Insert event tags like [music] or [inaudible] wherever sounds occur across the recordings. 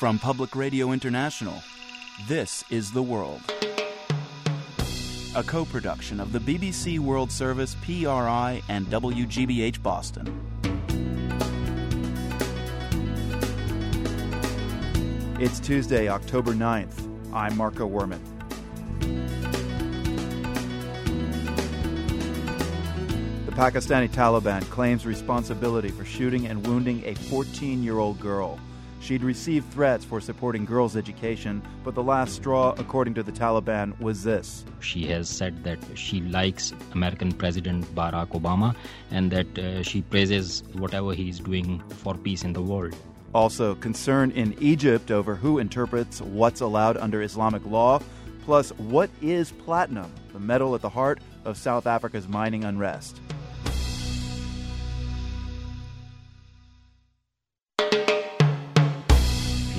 From Public Radio International, this is The World. A co production of the BBC World Service, PRI, and WGBH Boston. It's Tuesday, October 9th. I'm Marco Werman. The Pakistani Taliban claims responsibility for shooting and wounding a 14 year old girl. She'd received threats for supporting girls' education, but the last straw, according to the Taliban, was this. She has said that she likes American President Barack Obama and that uh, she praises whatever he is doing for peace in the world. Also, concern in Egypt over who interprets what's allowed under Islamic law, plus, what is platinum, the metal at the heart of South Africa's mining unrest.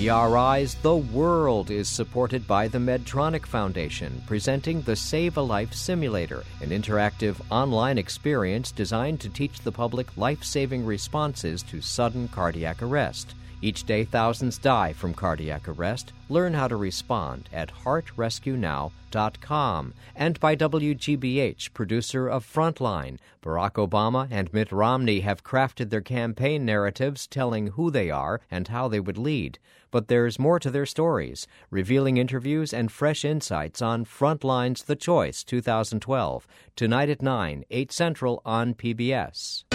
PRI's The World is supported by the Medtronic Foundation, presenting the Save a Life Simulator, an interactive online experience designed to teach the public life saving responses to sudden cardiac arrest. Each day, thousands die from cardiac arrest. Learn how to respond at heartrescuenow.com. And by WGBH, producer of Frontline. Barack Obama and Mitt Romney have crafted their campaign narratives telling who they are and how they would lead. But there's more to their stories, revealing interviews and fresh insights on Frontline's The Choice 2012, tonight at 9, 8 Central on PBS.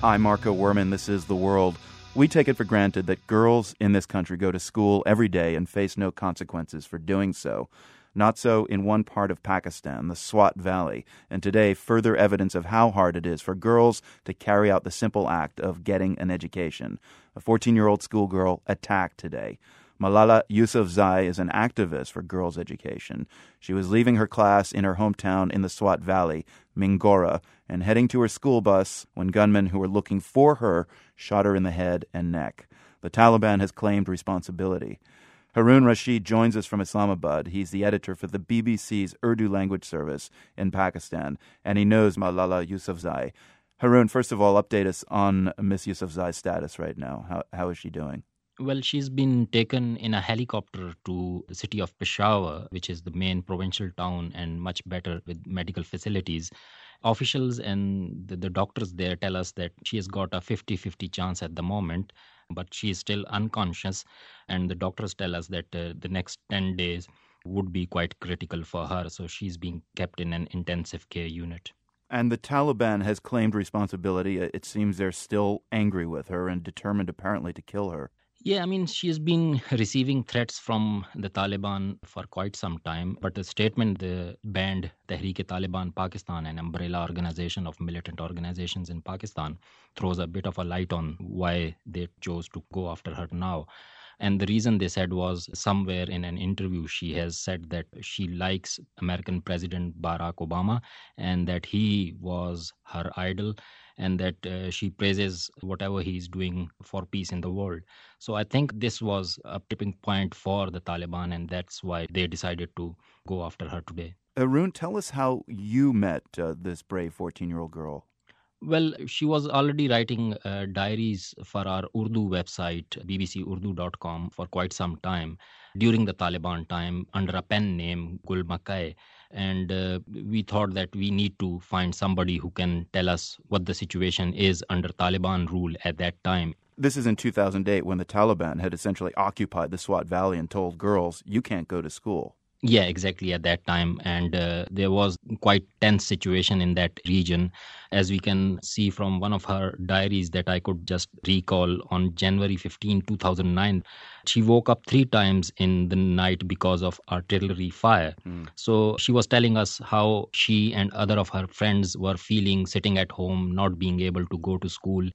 I'm Marco Werman. This is The World. We take it for granted that girls in this country go to school every day and face no consequences for doing so. Not so in one part of Pakistan, the Swat Valley, and today further evidence of how hard it is for girls to carry out the simple act of getting an education. A 14 year old schoolgirl attacked today. Malala Yousafzai is an activist for girls' education. She was leaving her class in her hometown in the Swat Valley, Mingora, and heading to her school bus when gunmen who were looking for her shot her in the head and neck. The Taliban has claimed responsibility. Harun Rashid joins us from Islamabad. He's the editor for the BBC's Urdu language service in Pakistan, and he knows Malala Yousafzai. Harun, first of all, update us on Miss Yousafzai's status right now. How, how is she doing? Well, she's been taken in a helicopter to the city of Peshawar, which is the main provincial town and much better with medical facilities. Officials and the, the doctors there tell us that she has got a 50 50 chance at the moment, but she is still unconscious. And the doctors tell us that uh, the next 10 days would be quite critical for her. So she's being kept in an intensive care unit. And the Taliban has claimed responsibility. It seems they're still angry with her and determined, apparently, to kill her. Yeah, I mean, she has been receiving threats from the Taliban for quite some time. But the statement the banned Tehreek-e-Taliban Pakistan, an umbrella organization of militant organizations in Pakistan, throws a bit of a light on why they chose to go after her now. And the reason they said was somewhere in an interview, she has said that she likes American President Barack Obama and that he was her idol and that uh, she praises whatever he is doing for peace in the world. So I think this was a tipping point for the Taliban, and that's why they decided to go after her today. Harun, tell us how you met uh, this brave 14 year old girl. Well, she was already writing uh, diaries for our Urdu website, bbcurdu.com, for quite some time during the Taliban time under a pen name, Gul Makai. And uh, we thought that we need to find somebody who can tell us what the situation is under Taliban rule at that time. This is in 2008 when the Taliban had essentially occupied the Swat Valley and told girls, you can't go to school. Yeah, exactly at that time. And uh, there was quite tense situation in that region. As we can see from one of her diaries that I could just recall on January 15, 2009, she woke up three times in the night because of artillery fire. Mm. So she was telling us how she and other of her friends were feeling sitting at home, not being able to go to school.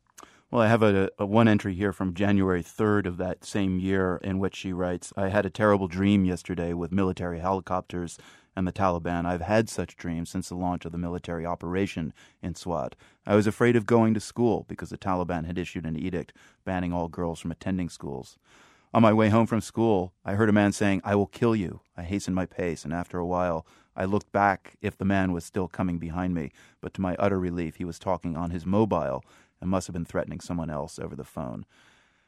Well, I have a, a, one entry here from January 3rd of that same year in which she writes I had a terrible dream yesterday with military helicopters and the Taliban. I've had such dreams since the launch of the military operation in Swat. I was afraid of going to school because the Taliban had issued an edict banning all girls from attending schools. On my way home from school, I heard a man saying, I will kill you. I hastened my pace, and after a while, I looked back if the man was still coming behind me, but to my utter relief, he was talking on his mobile and must have been threatening someone else over the phone.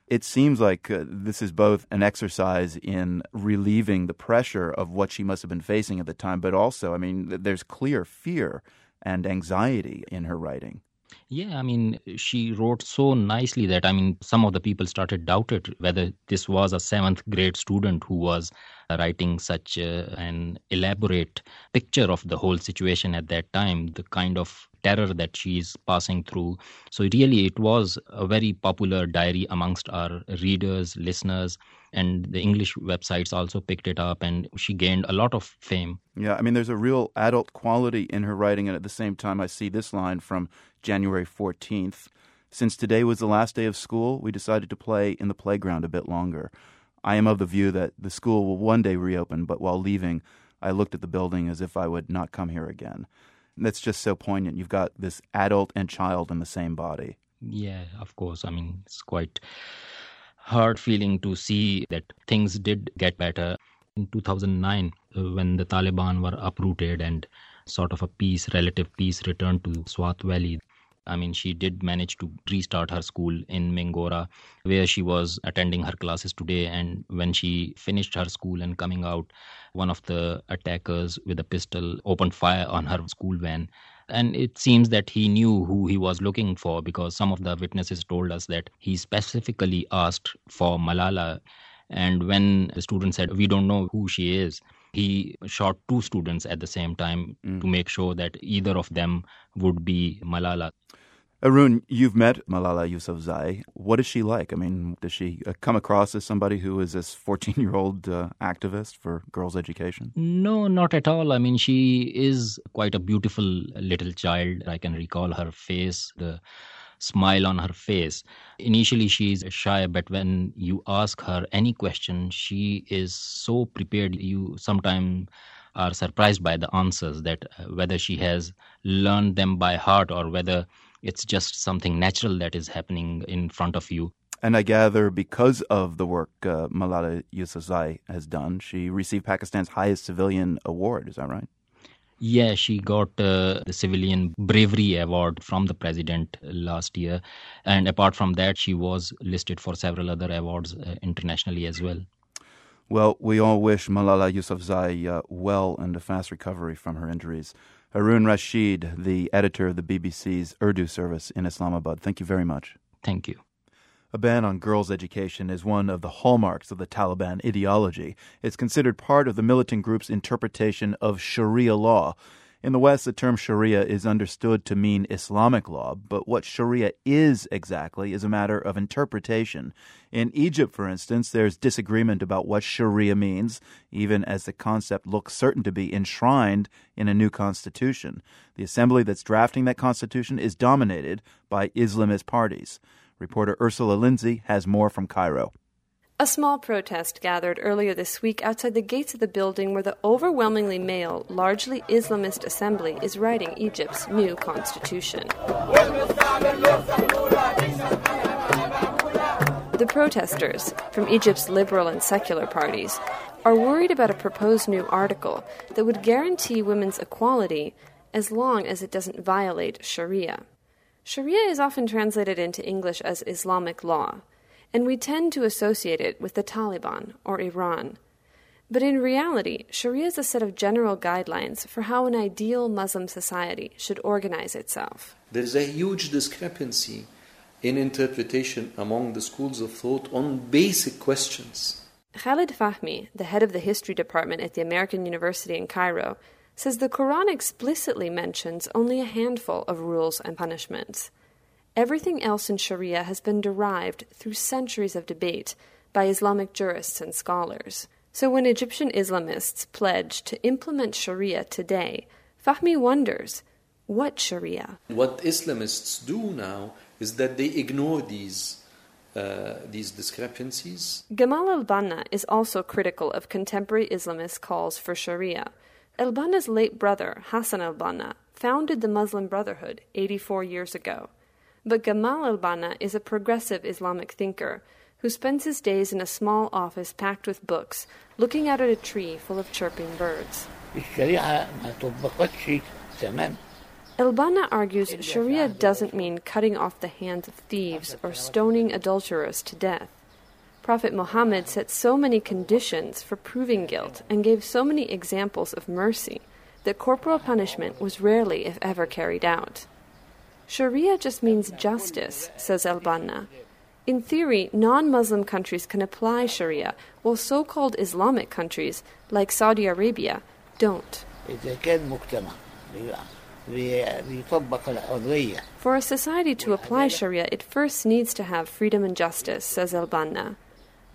It seems like uh, this is both an exercise in relieving the pressure of what she must have been facing at the time, but also, I mean, there's clear fear and anxiety in her writing. Yeah, I mean, she wrote so nicely that, I mean, some of the people started doubted whether this was a seventh grade student who was writing such uh, an elaborate picture of the whole situation at that time, the kind of terror that she's passing through. So, really, it was a very popular diary amongst our readers, listeners, and the English websites also picked it up, and she gained a lot of fame. Yeah, I mean, there's a real adult quality in her writing, and at the same time, I see this line from January 14th. Since today was the last day of school, we decided to play in the playground a bit longer. I am of the view that the school will one day reopen, but while leaving, I looked at the building as if I would not come here again. That's just so poignant. You've got this adult and child in the same body. Yeah, of course. I mean, it's quite hard feeling to see that things did get better. In 2009, uh, when the Taliban were uprooted and sort of a peace, relative peace returned to Swat Valley, I mean, she did manage to restart her school in Mingora, where she was attending her classes today. And when she finished her school and coming out, one of the attackers with a pistol opened fire on her school van. And it seems that he knew who he was looking for because some of the witnesses told us that he specifically asked for Malala. And when the student said, We don't know who she is, he shot two students at the same time mm. to make sure that either of them would be Malala. Harun, you've met Malala Yousafzai. What is she like? I mean, does she uh, come across as somebody who is this 14 year old uh, activist for girls' education? No, not at all. I mean, she is quite a beautiful little child. I can recall her face, the smile on her face. Initially, she's shy, but when you ask her any question, she is so prepared. You sometimes are surprised by the answers that uh, whether she has learned them by heart or whether it's just something natural that is happening in front of you. And I gather because of the work uh, Malala Yousafzai has done, she received Pakistan's highest civilian award. Is that right? Yeah, she got uh, the Civilian Bravery Award from the president last year. And apart from that, she was listed for several other awards uh, internationally as well. Well, we all wish Malala Yousafzai uh, well and a fast recovery from her injuries. Harun Rashid, the editor of the BBC's Urdu service in Islamabad. Thank you very much. Thank you. A ban on girls' education is one of the hallmarks of the Taliban ideology. It's considered part of the militant group's interpretation of Sharia law, in the West, the term Sharia is understood to mean Islamic law, but what Sharia is exactly is a matter of interpretation. In Egypt, for instance, there's disagreement about what Sharia means, even as the concept looks certain to be enshrined in a new constitution. The assembly that's drafting that constitution is dominated by Islamist parties. Reporter Ursula Lindsey has more from Cairo. A small protest gathered earlier this week outside the gates of the building where the overwhelmingly male, largely Islamist assembly is writing Egypt's new constitution. The protesters, from Egypt's liberal and secular parties, are worried about a proposed new article that would guarantee women's equality as long as it doesn't violate Sharia. Sharia is often translated into English as Islamic law and we tend to associate it with the Taliban or Iran. But in reality, Sharia is a set of general guidelines for how an ideal Muslim society should organize itself. There is a huge discrepancy in interpretation among the schools of thought on basic questions. Khalid Fahmi, the head of the history department at the American University in Cairo, says the Quran explicitly mentions only a handful of rules and punishments. Everything else in Sharia has been derived through centuries of debate by Islamic jurists and scholars. So when Egyptian Islamists pledge to implement Sharia today, Fahmi wonders what Sharia? What Islamists do now is that they ignore these uh, these discrepancies. Gamal al Banna is also critical of contemporary Islamist calls for Sharia. Al Banna's late brother, Hassan al Banna, founded the Muslim Brotherhood 84 years ago. But Gamal al Banna is a progressive Islamic thinker who spends his days in a small office packed with books, looking out at a tree full of chirping birds. El-Banna argues Sharia doesn't mean cutting off the hands of thieves or stoning adulterers to death. Prophet Muhammad set so many conditions for proving guilt and gave so many examples of mercy that corporal punishment was rarely, if ever, carried out. Sharia just means justice, says El-Banna. In theory, non Muslim countries can apply Sharia, while so called Islamic countries, like Saudi Arabia, don't. For a society to apply Sharia, it first needs to have freedom and justice, says El-Banna.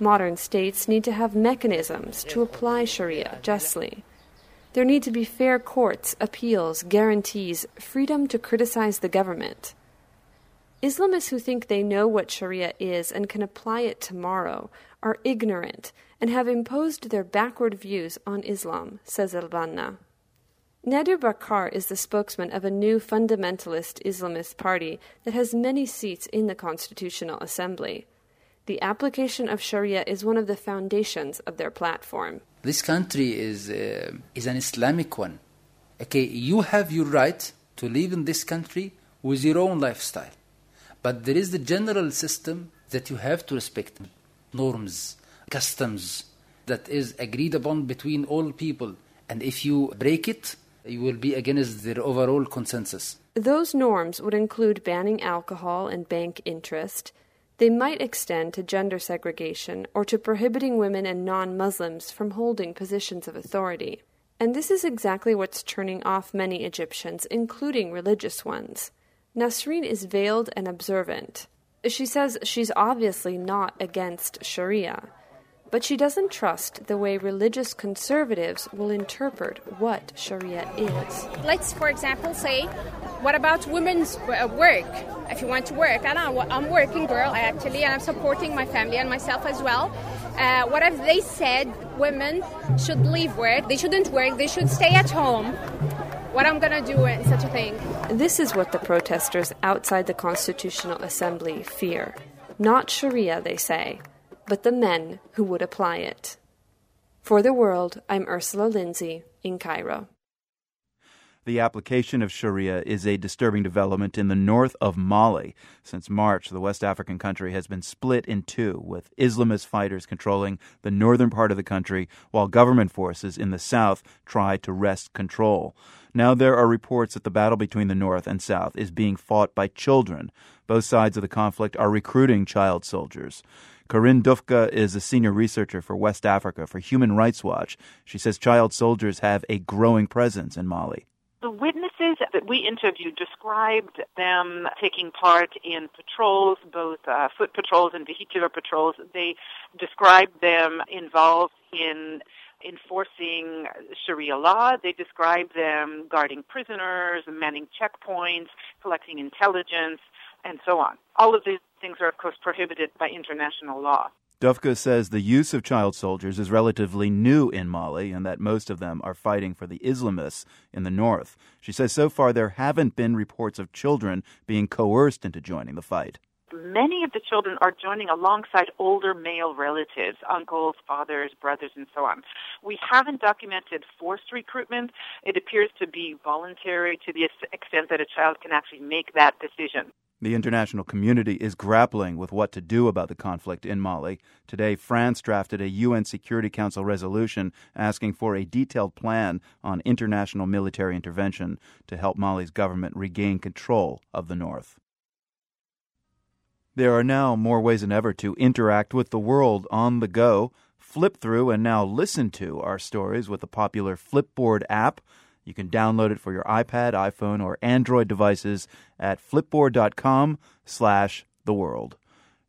Modern states need to have mechanisms to apply Sharia justly. There need to be fair courts, appeals, guarantees, freedom to criticize the government. Islamists who think they know what Sharia is and can apply it tomorrow are ignorant and have imposed their backward views on Islam, says El-Banna. Nadir Bakar is the spokesman of a new fundamentalist Islamist party that has many seats in the Constitutional Assembly. The application of Sharia is one of the foundations of their platform. This country is, uh, is an Islamic one. Okay, you have your right to live in this country with your own lifestyle. But there is the general system that you have to respect norms, customs that is agreed upon between all people. And if you break it, you will be against their overall consensus. Those norms would include banning alcohol and bank interest. They might extend to gender segregation or to prohibiting women and non Muslims from holding positions of authority. And this is exactly what's turning off many Egyptians, including religious ones. Nasreen is veiled and observant. She says she's obviously not against Sharia but she doesn't trust the way religious conservatives will interpret what Sharia is. Let's, for example, say, what about women's uh, work? If you want to work, I'm a working girl actually, and I'm supporting my family and myself as well. Uh, what if they said women should leave work, they shouldn't work, they should stay at home? What I'm gonna do in such a thing? This is what the protesters outside the Constitutional Assembly fear. Not Sharia, they say, but the men who would apply it. For the world, I'm Ursula Lindsey in Cairo. The application of Sharia is a disturbing development in the north of Mali. Since March, the West African country has been split in two, with Islamist fighters controlling the northern part of the country, while government forces in the south try to wrest control. Now there are reports that the battle between the north and south is being fought by children. Both sides of the conflict are recruiting child soldiers. Corinne Dufka is a senior researcher for West Africa for Human Rights Watch. She says child soldiers have a growing presence in Mali. The witnesses that we interviewed described them taking part in patrols, both uh, foot patrols and vehicular patrols. They described them involved in enforcing Sharia law. They described them guarding prisoners, manning checkpoints, collecting intelligence, and so on. All of these things are, of course, prohibited by international law. Dufka says the use of child soldiers is relatively new in Mali and that most of them are fighting for the Islamists in the north. She says so far there haven't been reports of children being coerced into joining the fight. Many of the children are joining alongside older male relatives, uncles, fathers, brothers, and so on. We haven't documented forced recruitment. It appears to be voluntary to the extent that a child can actually make that decision. The international community is grappling with what to do about the conflict in Mali. Today, France drafted a UN Security Council resolution asking for a detailed plan on international military intervention to help Mali's government regain control of the north. There are now more ways than ever to interact with the world on the go. Flip through and now listen to our stories with the popular Flipboard app. You can download it for your iPad, iPhone, or Android devices at flipboard.com slash the world.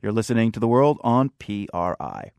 You're listening to The World on PRI.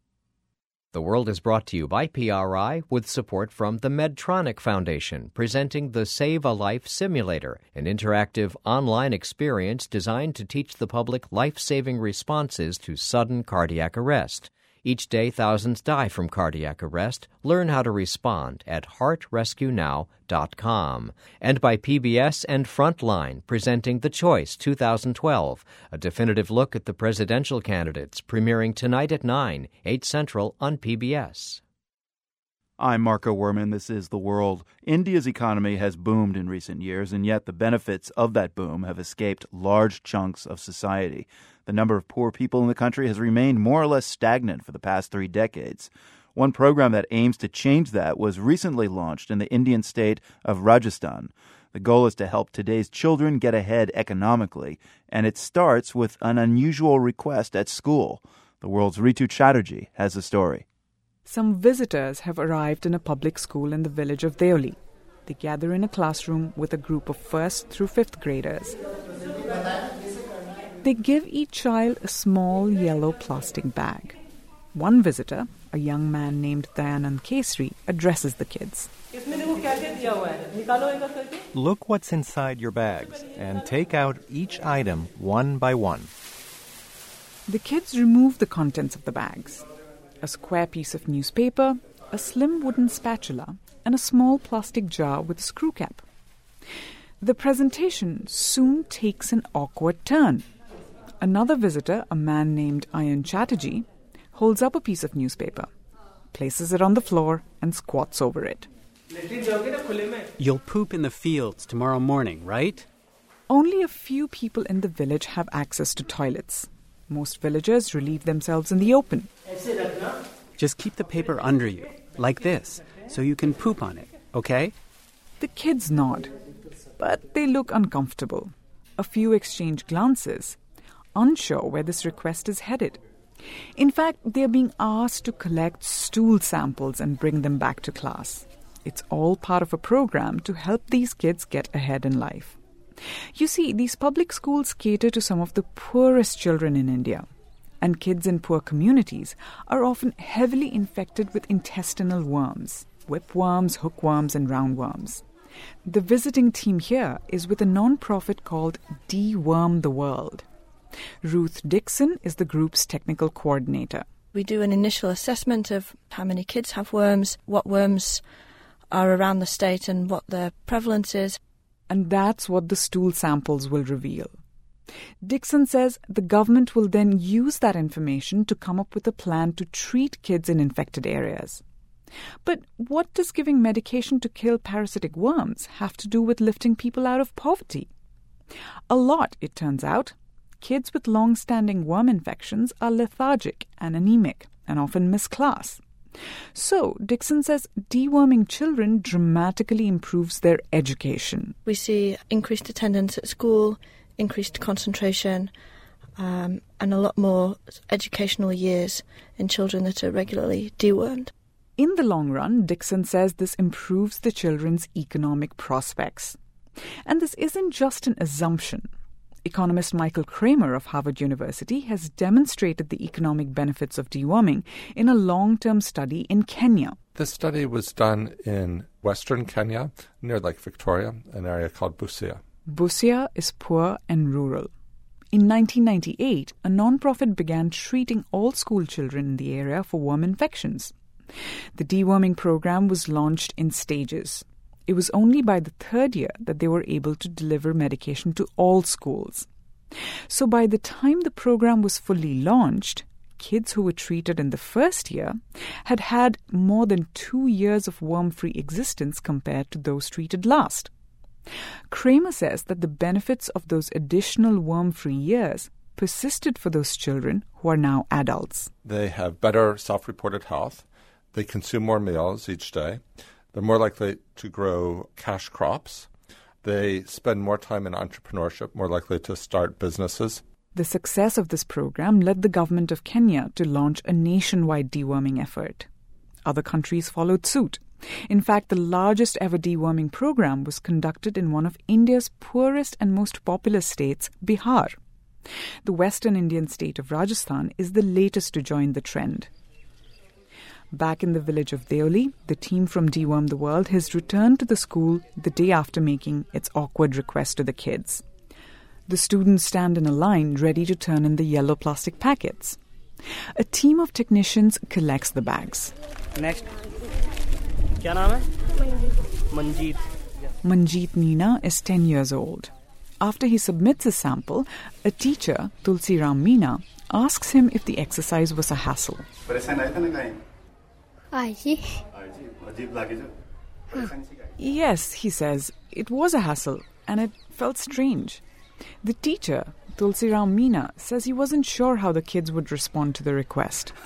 The World is brought to you by PRI with support from the Medtronic Foundation, presenting the Save a Life Simulator, an interactive online experience designed to teach the public life saving responses to sudden cardiac arrest. Each day, thousands die from cardiac arrest. Learn how to respond at heartrescuenow.com. And by PBS and Frontline, presenting The Choice 2012, a definitive look at the presidential candidates, premiering tonight at 9, 8 Central on PBS. I'm Marco Werman. This is The World. India's economy has boomed in recent years, and yet the benefits of that boom have escaped large chunks of society. The number of poor people in the country has remained more or less stagnant for the past three decades. One program that aims to change that was recently launched in the Indian state of Rajasthan. The goal is to help today's children get ahead economically, and it starts with an unusual request at school. The world's Ritu Chatterjee has the story. Some visitors have arrived in a public school in the village of Deoli. They gather in a classroom with a group of first through fifth graders. They give each child a small yellow plastic bag. One visitor, a young man named Dayanand Kesri, addresses the kids. Look what's inside your bags and take out each item one by one. The kids remove the contents of the bags a square piece of newspaper, a slim wooden spatula, and a small plastic jar with a screw cap. The presentation soon takes an awkward turn. Another visitor, a man named Ayan Chatterjee, holds up a piece of newspaper, places it on the floor, and squats over it. You'll poop in the fields tomorrow morning, right? Only a few people in the village have access to toilets. Most villagers relieve themselves in the open. Just keep the paper under you, like this, so you can poop on it, okay? The kids nod, but they look uncomfortable. A few exchange glances, unsure where this request is headed. In fact, they are being asked to collect stool samples and bring them back to class. It's all part of a program to help these kids get ahead in life. You see, these public schools cater to some of the poorest children in India, and kids in poor communities are often heavily infected with intestinal worms whipworms, hookworms, and roundworms. The visiting team here is with a non profit called Deworm the World. Ruth Dixon is the group's technical coordinator. We do an initial assessment of how many kids have worms, what worms are around the state, and what their prevalence is. And that's what the stool samples will reveal. Dixon says the government will then use that information to come up with a plan to treat kids in infected areas. But what does giving medication to kill parasitic worms have to do with lifting people out of poverty? A lot, it turns out. Kids with long standing worm infections are lethargic and anemic and often miss class. So, Dixon says deworming children dramatically improves their education. We see increased attendance at school, increased concentration, um, and a lot more educational years in children that are regularly dewormed. In the long run, Dixon says this improves the children's economic prospects. And this isn't just an assumption. Economist Michael Kremer of Harvard University has demonstrated the economic benefits of deworming in a long term study in Kenya. This study was done in western Kenya, near Lake Victoria, an area called Busia. Busia is poor and rural. In 1998, a non-profit began treating all school children in the area for worm infections. The deworming program was launched in stages. It was only by the third year that they were able to deliver medication to all schools. So by the time the program was fully launched, kids who were treated in the first year had had more than two years of worm free existence compared to those treated last. Kremer says that the benefits of those additional worm free years persisted for those children who are now adults. They have better self reported health. They consume more meals each day. They're more likely to grow cash crops. They spend more time in entrepreneurship, more likely to start businesses. The success of this program led the government of Kenya to launch a nationwide deworming effort. Other countries followed suit. In fact, the largest ever deworming program was conducted in one of India's poorest and most populous states, Bihar. The western Indian state of Rajasthan is the latest to join the trend. Back in the village of Deoli, the team from Deworm the World has returned to the school the day after making its awkward request to the kids. The students stand in a line ready to turn in the yellow plastic packets. A team of technicians collects the bags. Next. क्या नाम है? Manjeet. Manjeet Meena is 10 years old. After he submits his sample, a teacher, Tulsi Ram Meena, asks him if the exercise was a hassle. Yes, he says, it was a hassle and it felt strange. The teacher, Tulsiram Meena, says he wasn't sure how the kids would respond to the request. [laughs]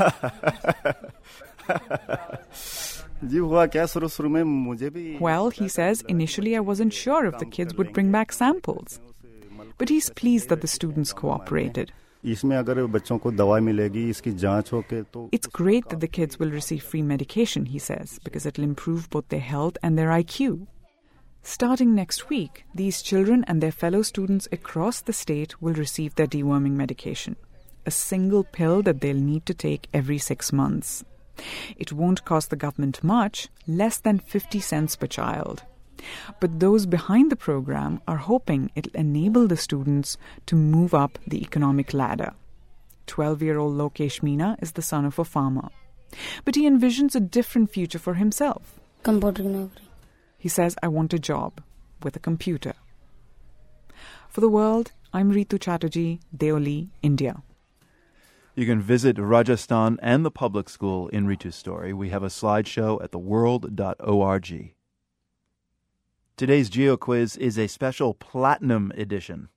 well, he says, initially I wasn't sure if the kids would bring back samples. But he's pleased that the students cooperated. It's great that the kids will receive free medication, he says, because it'll improve both their health and their IQ. Starting next week, these children and their fellow students across the state will receive their deworming medication, a single pill that they'll need to take every six months. It won't cost the government much, less than 50 cents per child. But those behind the program are hoping it'll enable the students to move up the economic ladder. 12 year old Lokesh Meena is the son of a farmer. But he envisions a different future for himself. He says, I want a job with a computer. For the world, I'm Ritu Chatterjee, Deoli, India. You can visit Rajasthan and the public school in Ritu's story. We have a slideshow at theworld.org. Today's Geo Quiz is a special platinum edition.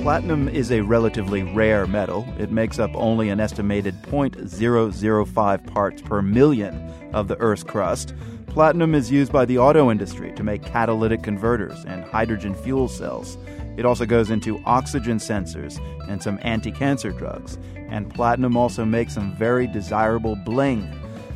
Platinum is a relatively rare metal. It makes up only an estimated 0.005 parts per million of the Earth's crust. Platinum is used by the auto industry to make catalytic converters and hydrogen fuel cells. It also goes into oxygen sensors and some anti cancer drugs. And platinum also makes some very desirable bling.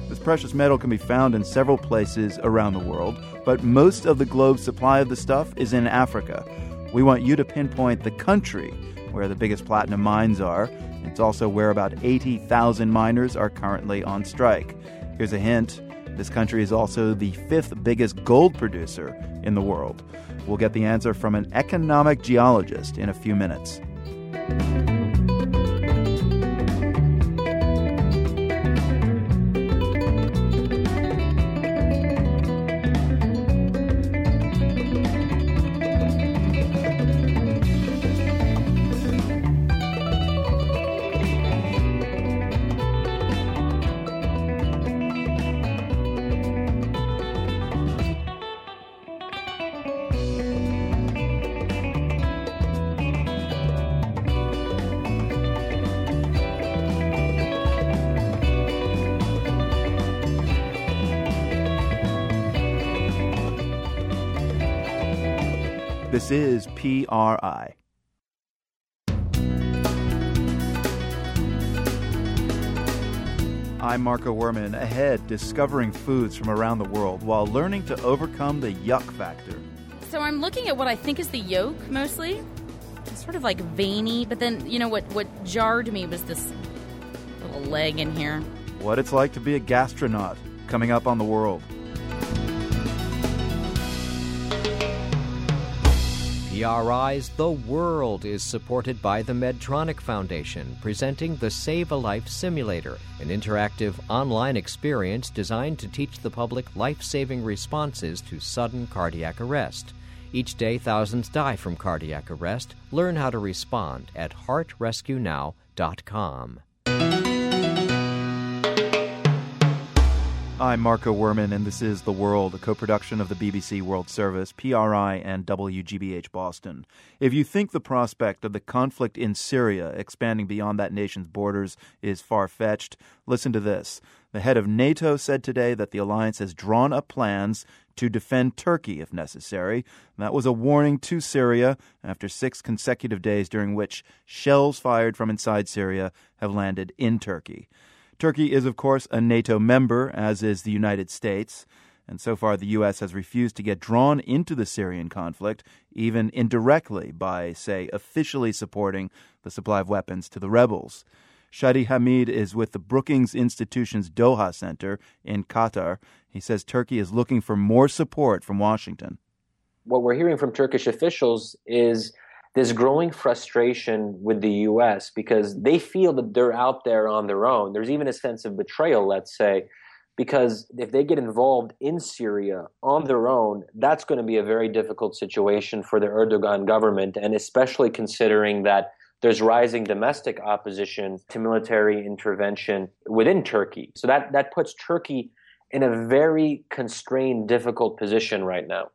This precious metal can be found in several places around the world, but most of the globe's supply of the stuff is in Africa. We want you to pinpoint the country where the biggest platinum mines are. It's also where about 80,000 miners are currently on strike. Here's a hint this country is also the fifth biggest gold producer in the world. We'll get the answer from an economic geologist in a few minutes. This is PRI. I'm Marco Werman, ahead discovering foods from around the world while learning to overcome the yuck factor. So I'm looking at what I think is the yolk mostly. It's sort of like veiny, but then, you know, what, what jarred me was this little leg in here. What it's like to be a gastronaut coming up on the world. PRI's The World is supported by the Medtronic Foundation, presenting the Save a Life Simulator, an interactive online experience designed to teach the public life saving responses to sudden cardiac arrest. Each day, thousands die from cardiac arrest. Learn how to respond at heartrescuenow.com. I'm Marco Werman, and this is The World, a co production of the BBC World Service, PRI, and WGBH Boston. If you think the prospect of the conflict in Syria expanding beyond that nation's borders is far fetched, listen to this. The head of NATO said today that the alliance has drawn up plans to defend Turkey if necessary. That was a warning to Syria after six consecutive days during which shells fired from inside Syria have landed in Turkey. Turkey is, of course, a NATO member, as is the United States. And so far, the U.S. has refused to get drawn into the Syrian conflict, even indirectly by, say, officially supporting the supply of weapons to the rebels. Shadi Hamid is with the Brookings Institution's Doha Center in Qatar. He says Turkey is looking for more support from Washington. What we're hearing from Turkish officials is this growing frustration with the US because they feel that they're out there on their own. There's even a sense of betrayal, let's say, because if they get involved in Syria on their own, that's going to be a very difficult situation for the Erdogan government, and especially considering that there's rising domestic opposition to military intervention within Turkey. So that, that puts Turkey in a very constrained, difficult position right now.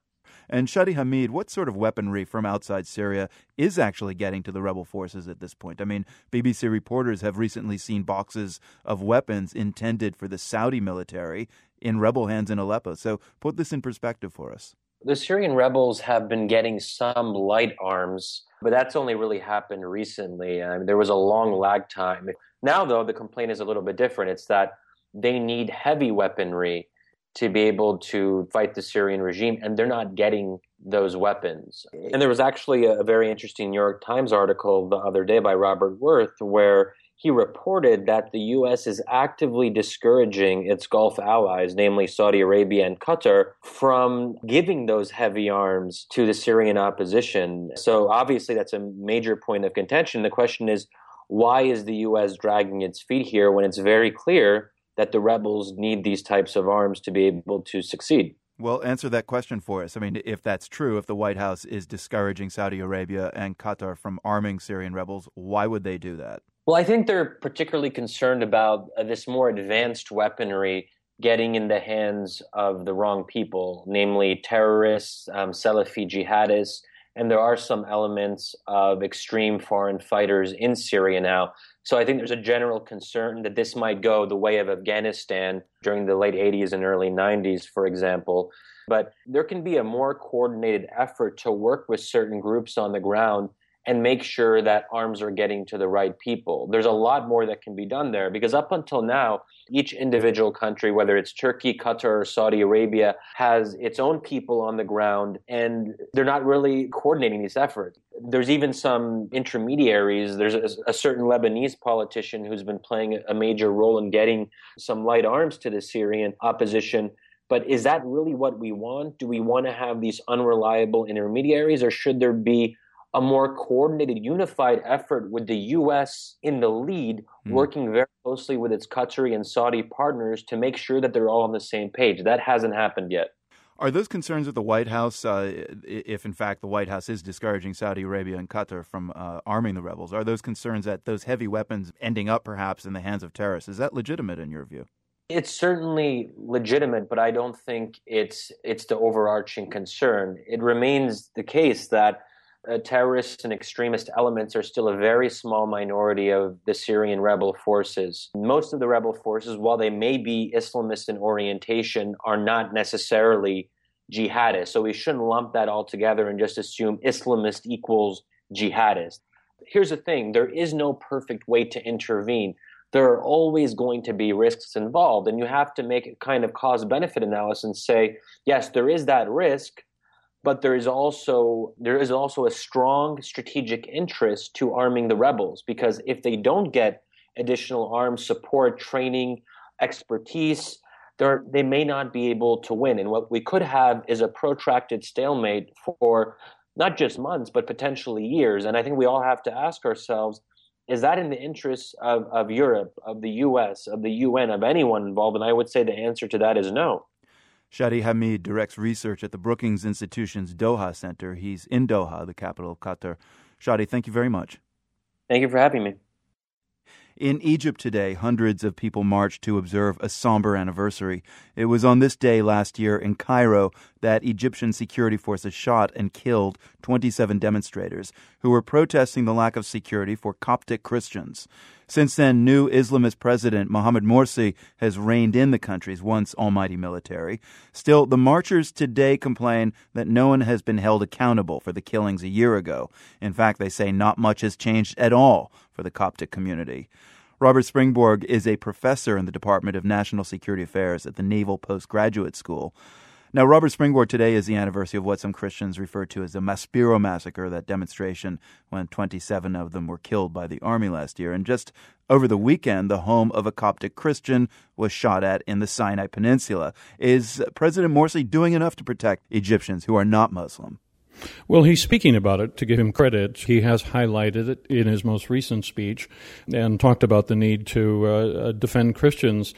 And Shadi Hamid, what sort of weaponry from outside Syria is actually getting to the rebel forces at this point? I mean, BBC reporters have recently seen boxes of weapons intended for the Saudi military in rebel hands in Aleppo. So put this in perspective for us. The Syrian rebels have been getting some light arms, but that's only really happened recently. I mean, there was a long lag time. Now, though, the complaint is a little bit different. It's that they need heavy weaponry to be able to fight the Syrian regime, and they're not getting those weapons. And there was actually a very interesting New York Times article the other day by Robert Worth where he reported that the U.S. is actively discouraging its Gulf allies, namely Saudi Arabia and Qatar, from giving those heavy arms to the Syrian opposition. So obviously, that's a major point of contention. The question is, why is the U.S. dragging its feet here when it's very clear that the rebels need these types of arms to be able to succeed. Well, answer that question for us. I mean, if that's true, if the White House is discouraging Saudi Arabia and Qatar from arming Syrian rebels, why would they do that? Well, I think they're particularly concerned about uh, this more advanced weaponry getting in the hands of the wrong people, namely terrorists, um, Salafi jihadists, and there are some elements of extreme foreign fighters in Syria now. So I think there's a general concern that this might go the way of Afghanistan during the late 80s and early 90s, for example. But there can be a more coordinated effort to work with certain groups on the ground and make sure that arms are getting to the right people. There's a lot more that can be done there because up until now, each individual country, whether it's Turkey, Qatar, or Saudi Arabia, has its own people on the ground and they're not really coordinating these efforts. There's even some intermediaries. There's a, a certain Lebanese politician who's been playing a major role in getting some light arms to the Syrian opposition. But is that really what we want? Do we want to have these unreliable intermediaries or should there be a more coordinated, unified effort with the U.S. in the lead, mm. working very closely with its Qatari and Saudi partners to make sure that they're all on the same page. That hasn't happened yet. Are those concerns with the White House, uh, if in fact the White House is discouraging Saudi Arabia and Qatar from uh, arming the rebels, are those concerns that those heavy weapons ending up perhaps in the hands of terrorists, is that legitimate in your view? It's certainly legitimate, but I don't think it's it's the overarching concern. It remains the case that uh, terrorists and extremist elements are still a very small minority of the Syrian rebel forces. Most of the rebel forces, while they may be Islamist in orientation, are not necessarily jihadist. So we shouldn't lump that all together and just assume Islamist equals jihadist. Here's the thing there is no perfect way to intervene. There are always going to be risks involved, and you have to make a kind of cost benefit analysis and say, yes, there is that risk, but there is also there is also a strong strategic interest to arming the rebels because if they don't get additional arms support training expertise they may not be able to win. And what we could have is a protracted stalemate for not just months but potentially years. And i think we all have to ask ourselves is that in the interests of, of europe of the us of the un of anyone involved? And i would say the answer to that is no Shadi Hamid directs research at the Brookings Institution's Doha Center. He's in Doha, the capital of Qatar. Shadi, thank you very much. Thank you for having me. In Egypt today, hundreds of people marched to observe a somber anniversary. It was on this day last year in Cairo that Egyptian security forces shot and killed 27 demonstrators who were protesting the lack of security for Coptic Christians. Since then, new Islamist President Mohamed Morsi has reined in the country's once almighty military. Still, the marchers today complain that no one has been held accountable for the killings a year ago. In fact, they say not much has changed at all for the Coptic community. Robert Springborg is a professor in the Department of National Security Affairs at the Naval Postgraduate School. Now, Robert Springborg, today is the anniversary of what some Christians refer to as the Maspero massacre, that demonstration when 27 of them were killed by the army last year. And just over the weekend, the home of a Coptic Christian was shot at in the Sinai Peninsula. Is President Morsi doing enough to protect Egyptians who are not Muslim? Well, he's speaking about it to give him credit. He has highlighted it in his most recent speech and talked about the need to uh, uh defend Christians.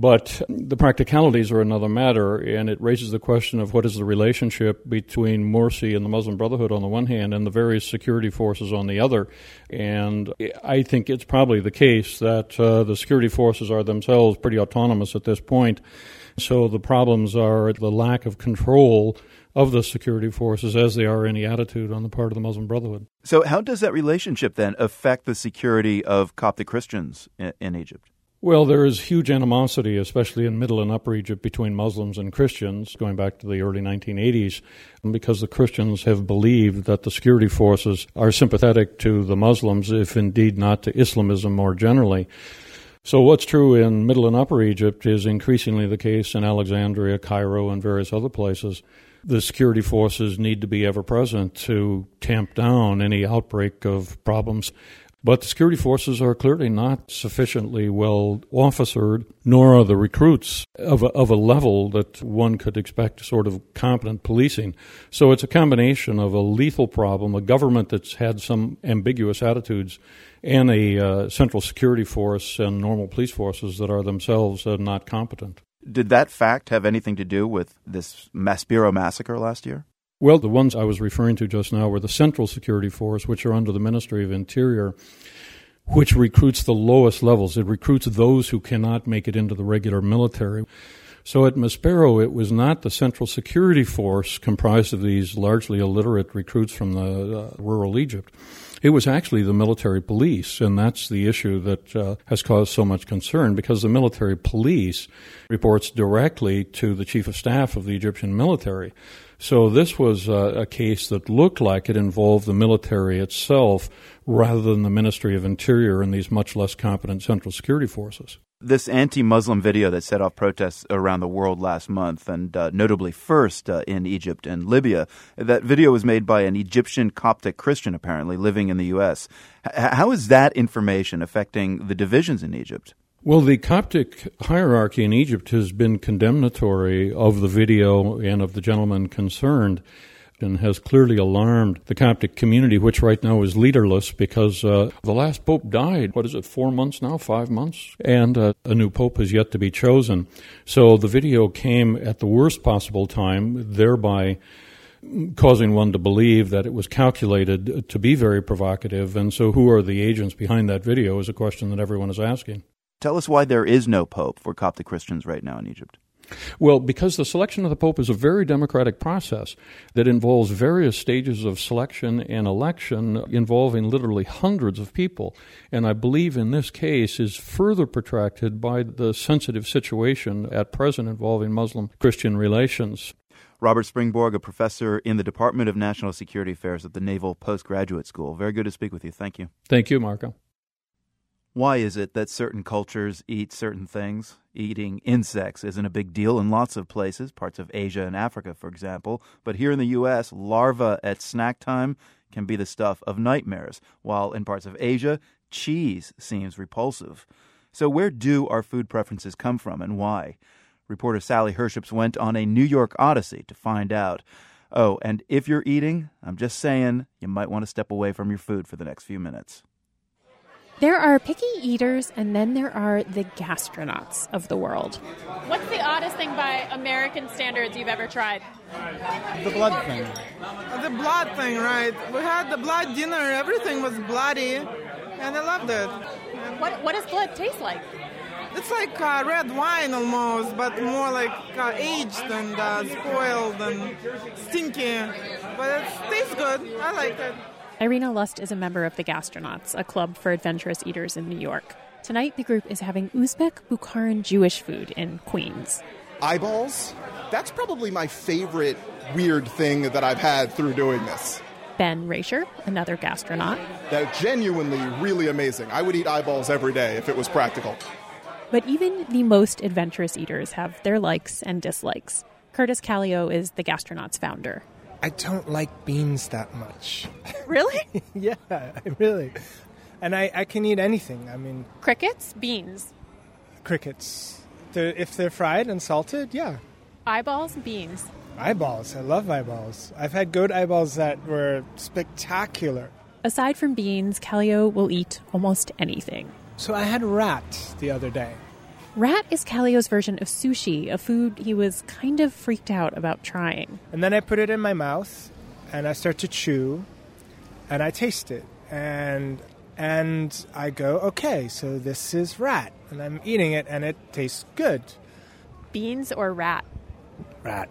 But the practicalities are another matter, and it raises the question of what is the relationship between Morsi and the Muslim Brotherhood on the one hand and the various security forces on the other. And I think it's probably the case that uh, the security forces are themselves pretty autonomous at this point. So the problems are the lack of control of the security forces as they are any attitude on the part of the Muslim Brotherhood. So, how does that relationship then affect the security of Coptic Christians in, in Egypt? Well, there is huge animosity, especially in Middle and Upper Egypt, between Muslims and Christians, going back to the early 1980s, because the Christians have believed that the security forces are sympathetic to the Muslims, if indeed not to Islamism more generally. So, what's true in Middle and Upper Egypt is increasingly the case in Alexandria, Cairo, and various other places. The security forces need to be ever present to tamp down any outbreak of problems. But the security forces are clearly not sufficiently well officered, nor are the recruits of a, of a level that one could expect sort of competent policing. So it's a combination of a lethal problem, a government that's had some ambiguous attitudes, and a uh, central security force and normal police forces that are themselves uh, not competent. Did that fact have anything to do with this Maspero massacre last year? Well, the ones I was referring to just now were the Central Security Force, which are under the Ministry of Interior, which recruits the lowest levels. It recruits those who cannot make it into the regular military. So at Maspero, it was not the Central Security Force comprised of these largely illiterate recruits from the uh, rural Egypt. It was actually the military police, and that's the issue that uh, has caused so much concern because the military police reports directly to the chief of staff of the Egyptian military. So this was a, a case that looked like it involved the military itself rather than the Ministry of Interior and these much less competent central security forces. This anti Muslim video that set off protests around the world last month, and uh, notably first uh, in Egypt and Libya, that video was made by an Egyptian Coptic Christian, apparently, living in the U.S. H- how is that information affecting the divisions in Egypt? Well, the Coptic hierarchy in Egypt has been condemnatory of the video and of the gentleman concerned and has clearly alarmed the Coptic community, which right now is leaderless because uh, the last pope died. What is it, four months now, five months? And uh, a new pope has yet to be chosen. So the video came at the worst possible time, thereby causing one to believe that it was calculated to be very provocative. And so, who are the agents behind that video is a question that everyone is asking. Tell us why there is no pope for Coptic Christians right now in Egypt. Well, because the selection of the Pope is a very democratic process that involves various stages of selection and election involving literally hundreds of people. And I believe in this case is further protracted by the sensitive situation at present involving Muslim Christian relations. Robert Springborg, a professor in the Department of National Security Affairs at the Naval Postgraduate School. Very good to speak with you. Thank you. Thank you, Marco. Why is it that certain cultures eat certain things? Eating insects isn't a big deal in lots of places, parts of Asia and Africa, for example. But here in the U.S., larvae at snack time can be the stuff of nightmares, while in parts of Asia, cheese seems repulsive. So, where do our food preferences come from and why? Reporter Sally Herships went on a New York odyssey to find out. Oh, and if you're eating, I'm just saying, you might want to step away from your food for the next few minutes. There are picky eaters, and then there are the gastronauts of the world. What's the oddest thing by American standards you've ever tried? The blood thing. The blood thing, right? We had the blood dinner, everything was bloody, and I loved it. What, what does blood taste like? It's like uh, red wine almost, but more like uh, aged and uh, spoiled and stinky. But it tastes good. I like it. Irina Lust is a member of the Gastronauts, a club for adventurous eaters in New York. Tonight, the group is having Uzbek Bukharan Jewish food in Queens. Eyeballs? That's probably my favorite weird thing that I've had through doing this. Ben Rasher, another gastronaut. That genuinely really amazing. I would eat eyeballs every day if it was practical. But even the most adventurous eaters have their likes and dislikes. Curtis Callio is the Gastronauts founder. I don't like beans that much. [laughs] Really? [laughs] yeah, really. And I, I can eat anything. I mean, crickets, beans. Crickets. They're, if they're fried and salted, yeah. Eyeballs, beans. Eyeballs. I love eyeballs. I've had goat eyeballs that were spectacular. Aside from beans, Callio will eat almost anything. So I had rat the other day. Rat is Callio's version of sushi, a food he was kind of freaked out about trying. And then I put it in my mouth and I start to chew and I taste it. And and I go, okay, so this is rat. And I'm eating it and it tastes good. Beans or rat? Rat.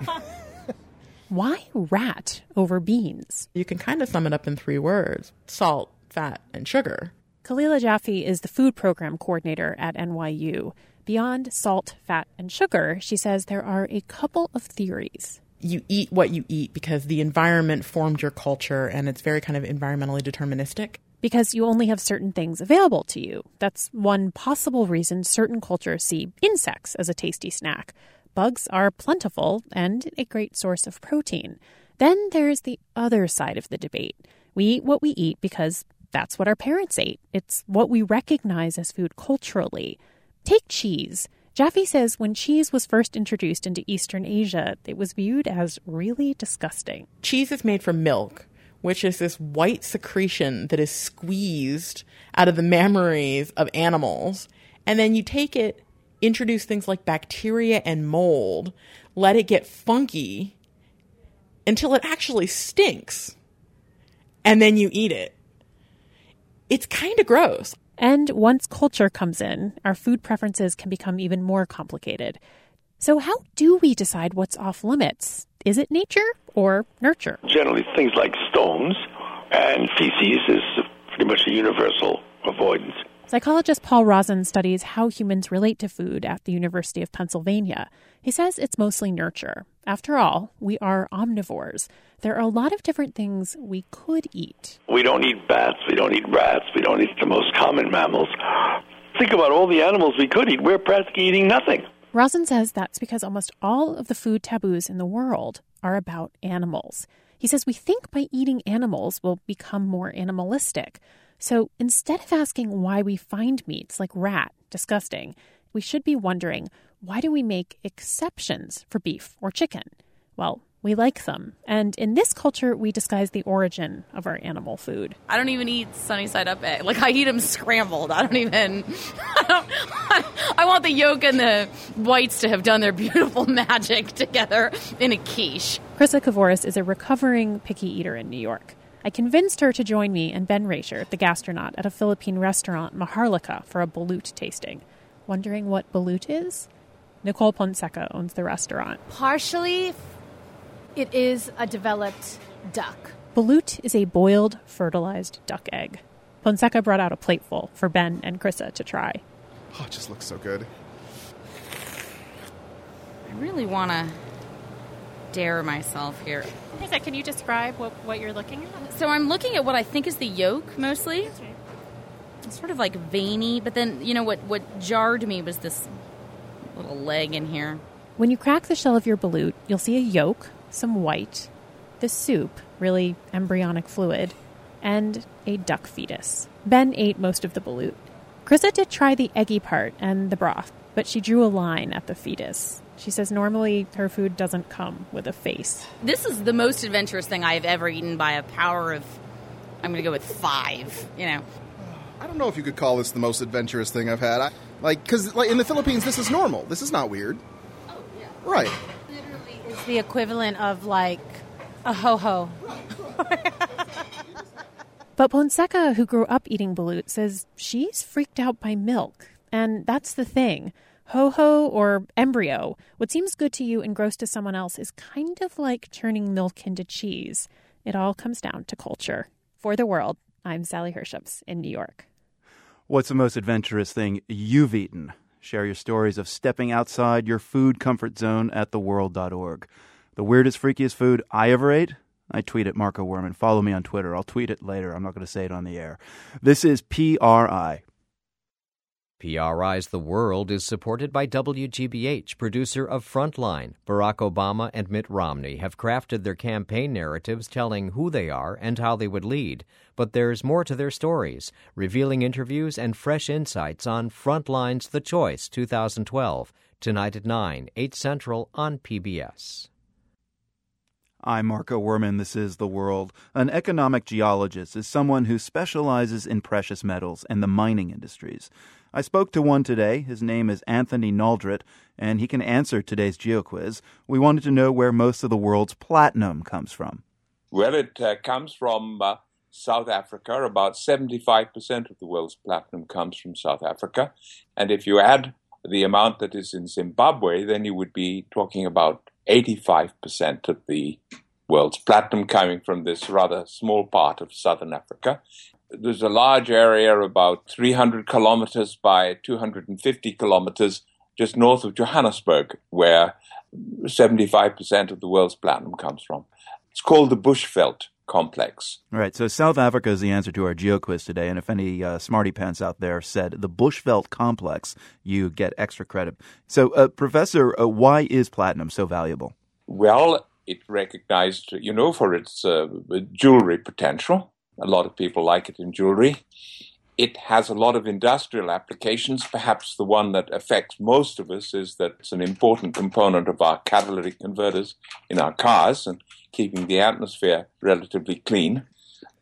[laughs] Why rat over beans? You can kind of sum it up in three words salt, fat, and sugar. Kalila Jaffe is the food program coordinator at NYU. Beyond salt, fat, and sugar, she says there are a couple of theories. You eat what you eat because the environment formed your culture and it's very kind of environmentally deterministic. Because you only have certain things available to you. That's one possible reason certain cultures see insects as a tasty snack. Bugs are plentiful and a great source of protein. Then there's the other side of the debate. We eat what we eat because that's what our parents ate. It's what we recognize as food culturally. Take cheese. Jaffe says when cheese was first introduced into Eastern Asia, it was viewed as really disgusting. Cheese is made from milk, which is this white secretion that is squeezed out of the mammaries of animals. And then you take it introduce things like bacteria and mold, let it get funky until it actually stinks, and then you eat it. It's kind of gross. And once culture comes in, our food preferences can become even more complicated. So, how do we decide what's off limits? Is it nature or nurture? Generally, things like stones and feces is pretty much a universal avoidance. Psychologist Paul Rozin studies how humans relate to food at the University of Pennsylvania. He says it's mostly nurture. After all, we are omnivores. There are a lot of different things we could eat. We don't eat bats, we don't eat rats, we don't eat the most common mammals. Think about all the animals we could eat. We're practically eating nothing. Rozin says that's because almost all of the food taboos in the world are about animals. He says we think by eating animals we'll become more animalistic. So instead of asking why we find meats like rat disgusting, we should be wondering why do we make exceptions for beef or chicken? Well, we like them. And in this culture, we disguise the origin of our animal food. I don't even eat sunny side up egg. Like I eat them scrambled. I don't even. [laughs] I, don't, I want the yolk and the whites to have done their beautiful [laughs] magic together in a quiche. Krista Kavoris is a recovering picky eater in New York. I convinced her to join me and Ben Rasher, the gastronaut, at a Philippine restaurant, Maharlika, for a balut tasting. Wondering what balut is? Nicole Ponseca owns the restaurant. Partially, it is a developed duck. Balut is a boiled, fertilized duck egg. Ponseca brought out a plateful for Ben and Krissa to try. Oh, it just looks so good. I really want to dare myself here. Lisa, can you describe what, what you're looking at? So I'm looking at what I think is the yolk mostly. It's sort of like veiny, but then you know what what jarred me was this little leg in here. When you crack the shell of your balut, you'll see a yolk, some white, the soup, really embryonic fluid, and a duck fetus. Ben ate most of the balut. Krista did try the eggy part and the broth, but she drew a line at the fetus. She says normally her food doesn't come with a face. This is the most adventurous thing I've ever eaten by a power of, I'm going to go with five, you know. I don't know if you could call this the most adventurous thing I've had. I, like, because like, in the Philippines, this is normal. This is not weird. Oh, yeah. Right. Literally, it's the equivalent of like a ho ho. [laughs] but Ponseca, who grew up eating balut, says she's freaked out by milk. And that's the thing. Ho ho or embryo, what seems good to you and gross to someone else is kind of like turning milk into cheese. It all comes down to culture. For the world, I'm Sally Herships in New York. What's the most adventurous thing you've eaten? Share your stories of stepping outside your food comfort zone at theworld.org. The weirdest, freakiest food I ever ate? I tweet at Marco Werman. Follow me on Twitter. I'll tweet it later. I'm not going to say it on the air. This is PRI. PRI's The World is supported by WGBH, producer of Frontline. Barack Obama and Mitt Romney have crafted their campaign narratives telling who they are and how they would lead. But there's more to their stories, revealing interviews and fresh insights on Frontline's The Choice 2012, tonight at 9, 8 Central on PBS. I'm Marco Werman. This is The World. An economic geologist is someone who specializes in precious metals and the mining industries. I spoke to one today. His name is Anthony Naldrett, and he can answer today's GeoQuiz. We wanted to know where most of the world's platinum comes from. Well, it uh, comes from uh, South Africa. About 75% of the world's platinum comes from South Africa. And if you add the amount that is in Zimbabwe, then you would be talking about 85% of the world's platinum coming from this rather small part of southern Africa. There's a large area, about 300 kilometers by 250 kilometers, just north of Johannesburg, where 75% of the world's platinum comes from. It's called the Bushveld complex. All right, so South Africa is the answer to our geo quiz today. And if any uh, smarty pants out there said the Bushveld complex, you get extra credit. So, uh, Professor, uh, why is platinum so valuable? Well, it recognized, you know, for its uh, jewelry potential. A lot of people like it in jewelry. It has a lot of industrial applications. Perhaps the one that affects most of us is that it's an important component of our catalytic converters in our cars and keeping the atmosphere relatively clean.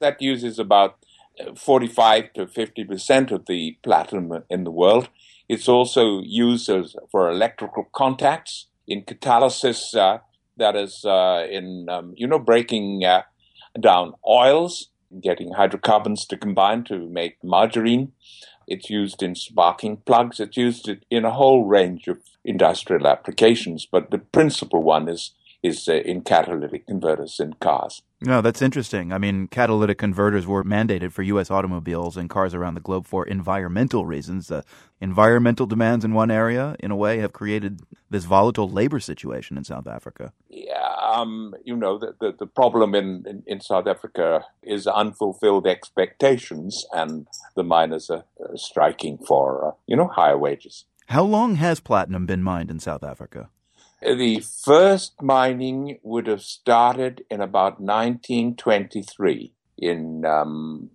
That uses about uh, 45 to 50 percent of the platinum in the world. It's also used as, for electrical contacts in catalysis. Uh, that is uh, in um, you know breaking uh, down oils, getting hydrocarbons to combine to make margarine. It's used in sparking plugs. It's used in a whole range of industrial applications, but the principal one is is uh, in catalytic converters in cars. No, that's interesting. I mean, catalytic converters were mandated for U.S. automobiles and cars around the globe for environmental reasons. Uh, environmental demands in one area, in a way, have created this volatile labor situation in South Africa. Yeah, um, you know, the, the, the problem in, in, in, South Africa is unfulfilled expectations, and the miners are, are striking for, uh, you know, higher wages. How long has platinum been mined in South Africa? The first mining would have started in about 1923 in um,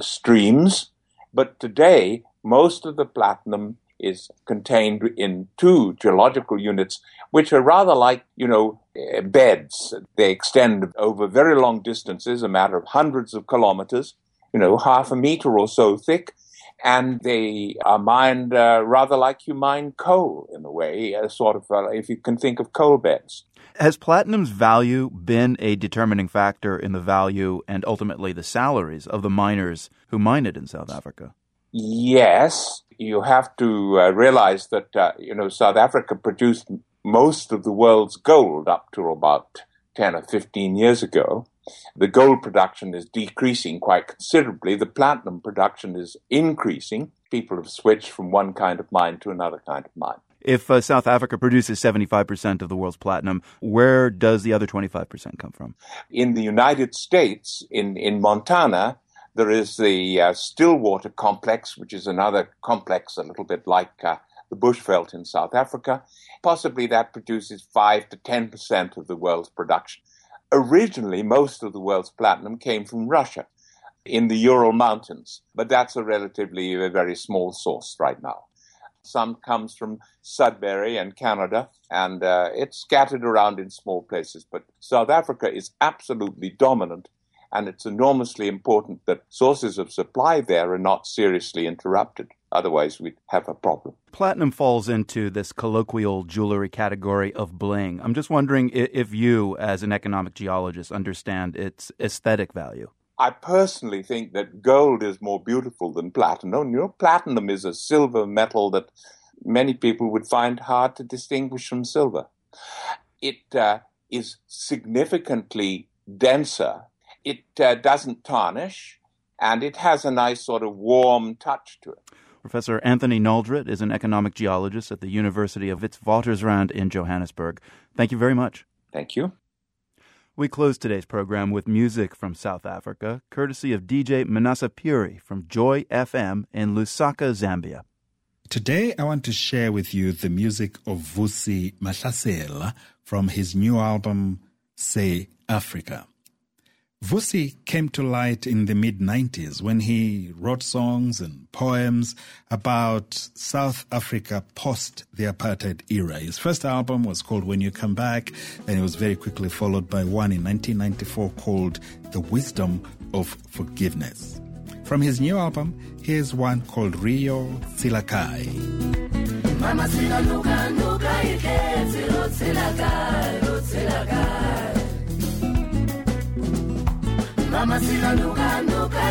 streams, but today most of the platinum is contained in two geological units, which are rather like, you know, eh, beds. They extend over very long distances, a matter of hundreds of kilometers, you know, half a meter or so thick, and they are mined uh, rather like you mine coal in a way, uh, sort of uh, if you can think of coal beds. Has platinum's value been a determining factor in the value and ultimately the salaries of the miners who mine it in South Africa? Yes, you have to uh, realize that uh, you know South Africa produced most of the world's gold up to about ten or fifteen years ago, the gold production is decreasing quite considerably. The platinum production is increasing. People have switched from one kind of mine to another kind of mine. If uh, South Africa produces 75% of the world's platinum, where does the other 25% come from? In the United States, in, in Montana, there is the uh, Stillwater complex, which is another complex a little bit like uh, the Bushveld in South Africa. Possibly that produces 5 to 10% of the world's production. Originally, most of the world's platinum came from Russia in the Ural Mountains, but that's a relatively a very small source right now. Some comes from Sudbury and Canada, and uh, it's scattered around in small places. But South Africa is absolutely dominant, and it's enormously important that sources of supply there are not seriously interrupted. Otherwise, we'd have a problem. Platinum falls into this colloquial jewelry category of bling. I'm just wondering if you, as an economic geologist, understand its aesthetic value. I personally think that gold is more beautiful than platinum. You know, platinum is a silver metal that many people would find hard to distinguish from silver. It uh, is significantly denser. It uh, doesn't tarnish, and it has a nice sort of warm touch to it. Professor Anthony Naldrett is an economic geologist at the University of Witwatersrand in Johannesburg. Thank you very much. Thank you. We close today's program with music from South Africa, courtesy of DJ Manasa Puri from Joy FM in Lusaka, Zambia. Today, I want to share with you the music of Vusi Mahlasela from his new album, Say Africa. Vusi came to light in the mid 90s when he wrote songs and poems about South Africa post the apartheid era. His first album was called When You Come Back, and it was very quickly followed by one in 1994 called The Wisdom of Forgiveness. From his new album, here's one called Rio Tsilakai. Mama nuka nuka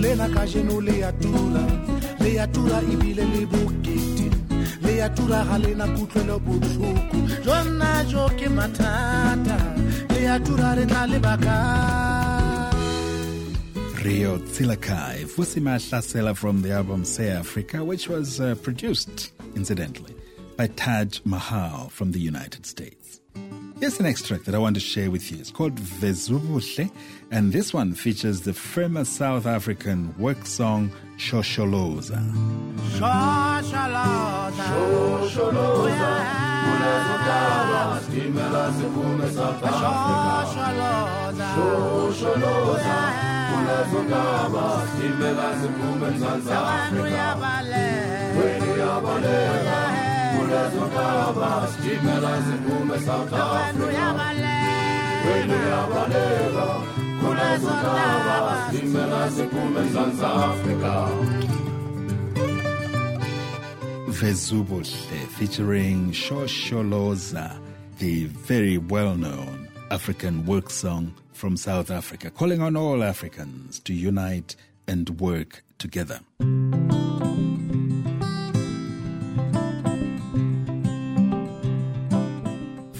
le le le le ya tura ga lena kutlwelo botlhoko. Jonna jo ke mathata le re Rio Tsilakai, Vusi Mahlasela from the album Say Africa, which was uh, produced, incidentally, by Taj Mahal from the United States. Here's an extract that I want to share with you. It's called Vezubuhle, and this one features the famous South African work song Shosholoza. Shosholoza, Shosholoza, Shosholoza, Shosholoza, south africa Vezubuhle featuring Shosholoza, the very well-known African work song from South Africa, calling on all Africans to unite and work together.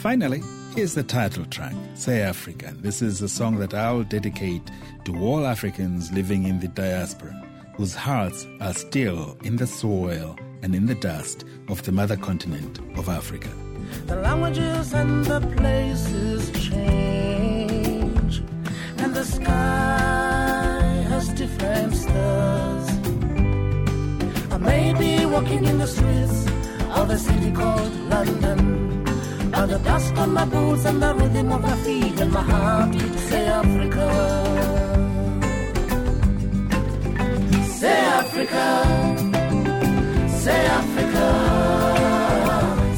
Finally, here's the title track, Say Africa. This is a song that I'll dedicate to all Africans living in the diaspora whose hearts are still in the soil and in the dust of the mother continent of Africa. The languages and the places change, and the sky has different stars. I may be walking in the streets of a city called London, the dust on my boots and the rhythm of my feet and my heart say Africa. Say Africa, say Africa,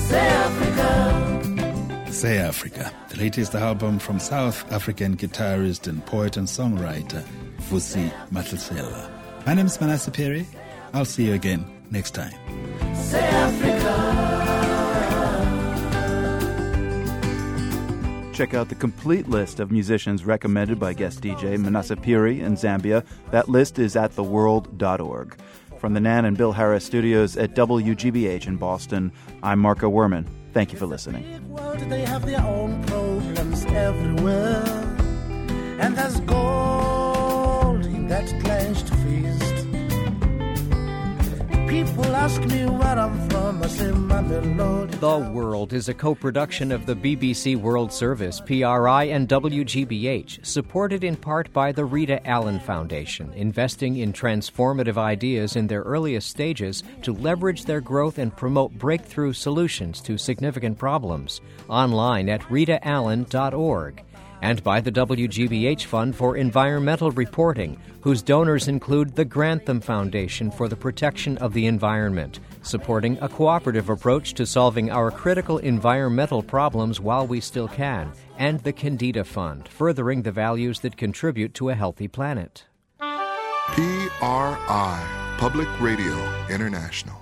say Africa. Say Africa, the latest album from South African guitarist and poet and songwriter Vusi Mahlasela. My name is Manasseh Perry. I'll see you again next time. Say Africa. Check out the complete list of musicians recommended by guest DJ Manasa Piri in Zambia. That list is at theworld.org. From the Nan and Bill Harris studios at WGBH in Boston, I'm Marco Werman. Thank you for listening. And there's gold in that clenched fist. The World is a co production of the BBC World Service, PRI, and WGBH, supported in part by the Rita Allen Foundation, investing in transformative ideas in their earliest stages to leverage their growth and promote breakthrough solutions to significant problems. Online at ritaallen.org and by the WGBH Fund for Environmental Reporting, whose donors include the Grantham Foundation for the Protection of the Environment, supporting a cooperative approach to solving our critical environmental problems while we still can, and the Kendeda Fund, furthering the values that contribute to a healthy planet. PRI, Public Radio International.